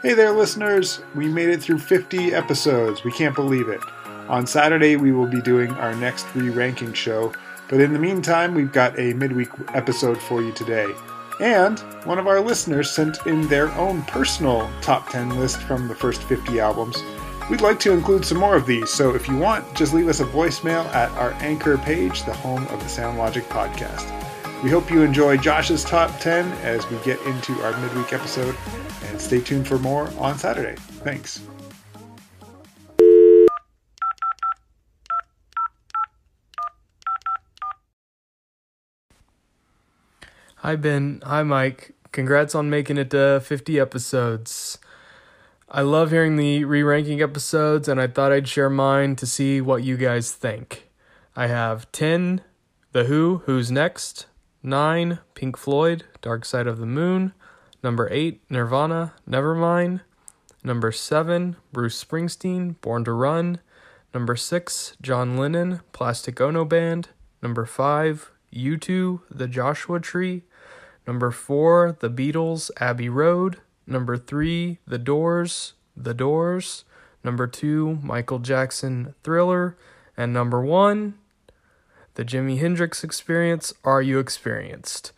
Hey there, listeners! We made it through 50 episodes. We can't believe it. On Saturday, we will be doing our next re ranking show, but in the meantime, we've got a midweek episode for you today. And one of our listeners sent in their own personal top 10 list from the first 50 albums. We'd like to include some more of these, so if you want, just leave us a voicemail at our anchor page, the home of the Sound Logic podcast. We hope you enjoy Josh's top 10 as we get into our midweek episode, and stay tuned for more on Saturday. Thanks. Hi, Ben. Hi, Mike. Congrats on making it to 50 episodes. I love hearing the re ranking episodes, and I thought I'd share mine to see what you guys think. I have 10, The Who, Who's Next, 9, Pink Floyd, Dark Side of the Moon, number 8, Nirvana, Nevermind, number 7, Bruce Springsteen, Born to Run, number 6, John Lennon, Plastic Ono Band, number 5, U2, The Joshua Tree, number 4, The Beatles, Abbey Road, number 3, The Doors, The Doors, number 2, Michael Jackson, Thriller, and number 1, The Jimi Hendrix Experience, Are You Experienced?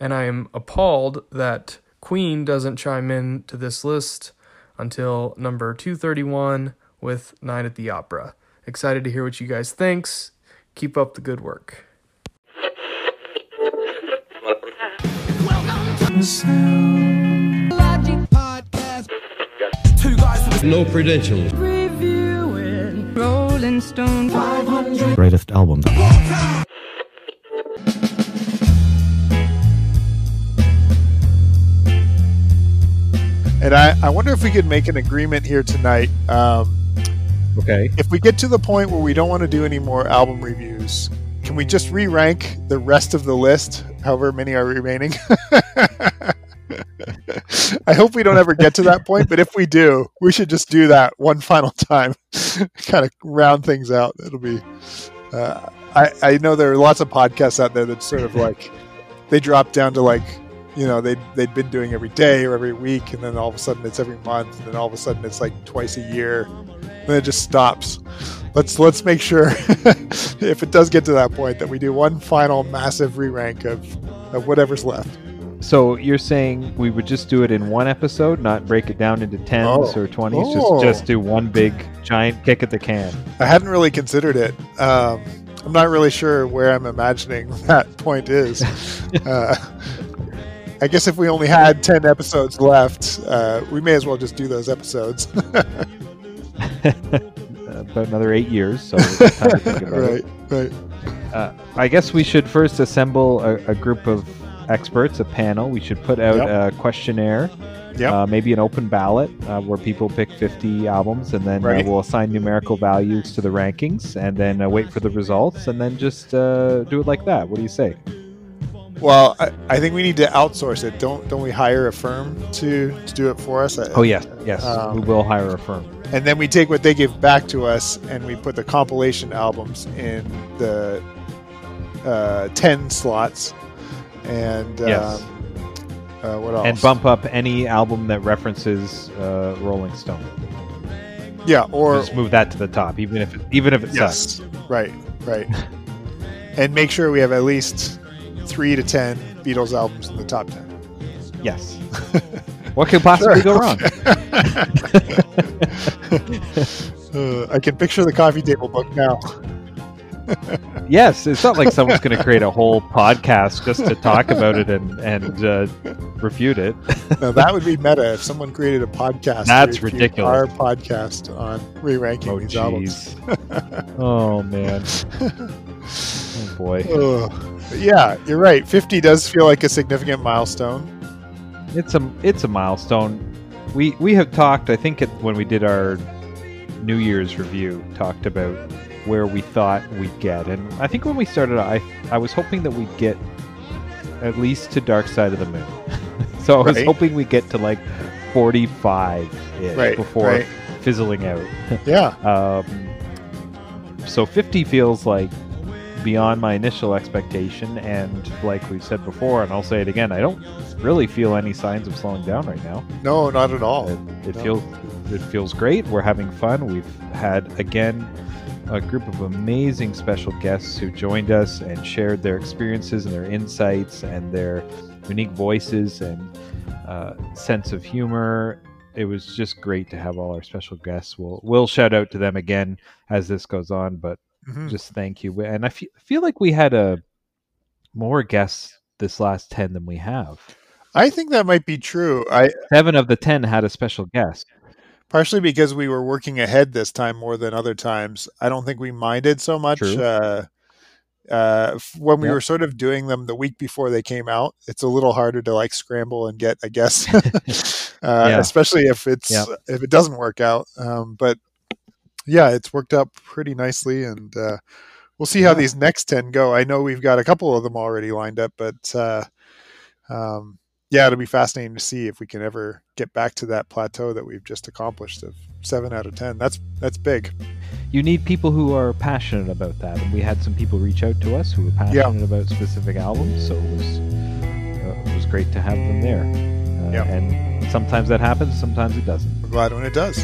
And I am appalled that Queen doesn't chime in to this list until number 231 with Night at the Opera. Excited to hear what you guys thinks. Keep up the good work. No credentials. Reviewing Rolling Stone 500. Greatest albums. And I, I wonder if we could make an agreement here tonight. Um, Okay. if we get to the point where we don't want to do any more album reviews, can we just re rank the rest of the list, however many are remaining? I hope we don't ever get to that point, but if we do, we should just do that one final time, kind of round things out. It'll be. Uh, I I know there are lots of podcasts out there that sort of like they drop down to like you know they they'd been doing every day or every week, and then all of a sudden it's every month, and then all of a sudden it's like twice a year, and then it just stops. Let's let's make sure if it does get to that point that we do one final massive re-rank of of whatever's left. So you're saying we would just do it in one episode, not break it down into tens Oh. or twenties, Oh. just just do one big giant kick at the can. I hadn't really considered it. Um, I'm not really sure where I'm imagining that point is. Uh, I guess if we only had 10 episodes left, uh, we may as well just do those episodes. About another eight years, so time to think about right, it. right. Uh, I guess we should first assemble a, a group of experts, a panel. We should put out Yep. a questionnaire, Yep. uh, maybe an open ballot uh, where people pick 50 albums, and then Right. uh, we'll assign numerical values to the rankings, and then uh, wait for the results, and then just uh, do it like that. What do you say? Well, I, I think we need to outsource it. Don't don't we hire a firm to, to do it for us? Oh yes, yes, Um, we will hire a firm. and then we take what they give back to us and we put the compilation albums in the uh, 10 slots and Yes. um, uh, what else and bump up any album that references uh, Rolling Stone. yeah or Just move that to the top, even if it, even if it yes sucks. right right and make sure we have at least 3 to 10 beatles albums in the top 10 Yes. what could possibly go wrong? uh, i can picture the coffee table book now yes, it's not like someone's going to create a whole podcast just to talk about it and and uh, refute it. no, that would be meta if someone created a podcast That's ridiculous. our podcast on re-ranking Oh these albums oh man. Oh boy. Yeah, you're right. 50 does feel like a significant milestone. It's a it's a milestone. We we have talked. I think it, when we did our New Year's review, talked about where we thought we'd get, and I think when we started, I I was hoping that we'd get at least to Dark Side of the Moon. so I was Right. hoping we'd get to like 45 ish Right, before right. fizzling out. Yeah. Um, so 50 feels like beyond my initial expectation, and like we've said before, and I'll say it again, I don't really feel any signs of slowing down right now. No, not at all. It, it No. feels it feels great. We're having fun. We've had again a group of amazing special guests who joined us and shared their experiences and their insights and their unique voices and uh, sense of humor. It was just great to have all our special guests. We'll we'll shout out to them again as this goes on, but Mhm. just thank you. And I fe- feel like we had a more guests this last ten than we have. I think that might be true. I Seven of the ten had a special guest. Partially because we were working ahead this time more than other times. I don't think we minded so much. Uh, uh, when we Yep. were sort of doing them the week before they came out, it's a little harder to like scramble and get a guess, uh, Yeah. especially if it's Yep. if it doesn't work out. Um, but yeah, it's worked out pretty nicely, and uh, we'll see how Yeah. these next ten go. I know we've got a couple of them already lined up, but uh, um, yeah, it'll be fascinating to see if we can ever get back to that plateau that we've just accomplished of seven out of ten. That's that's big. you need people who are passionate about that and we had some people reach out to us who were passionate about specific albums so it was uh, it was great to have them there uh, Yeah. and sometimes that happens sometimes it doesn't We're glad when it does.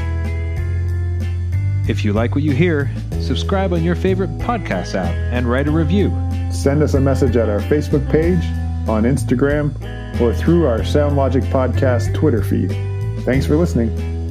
if you like what you hear subscribe on your favorite podcast app and write a review Send us a message at our Facebook page, on Instagram, or through our SoundLogic Podcast Twitter feed. Thanks for listening.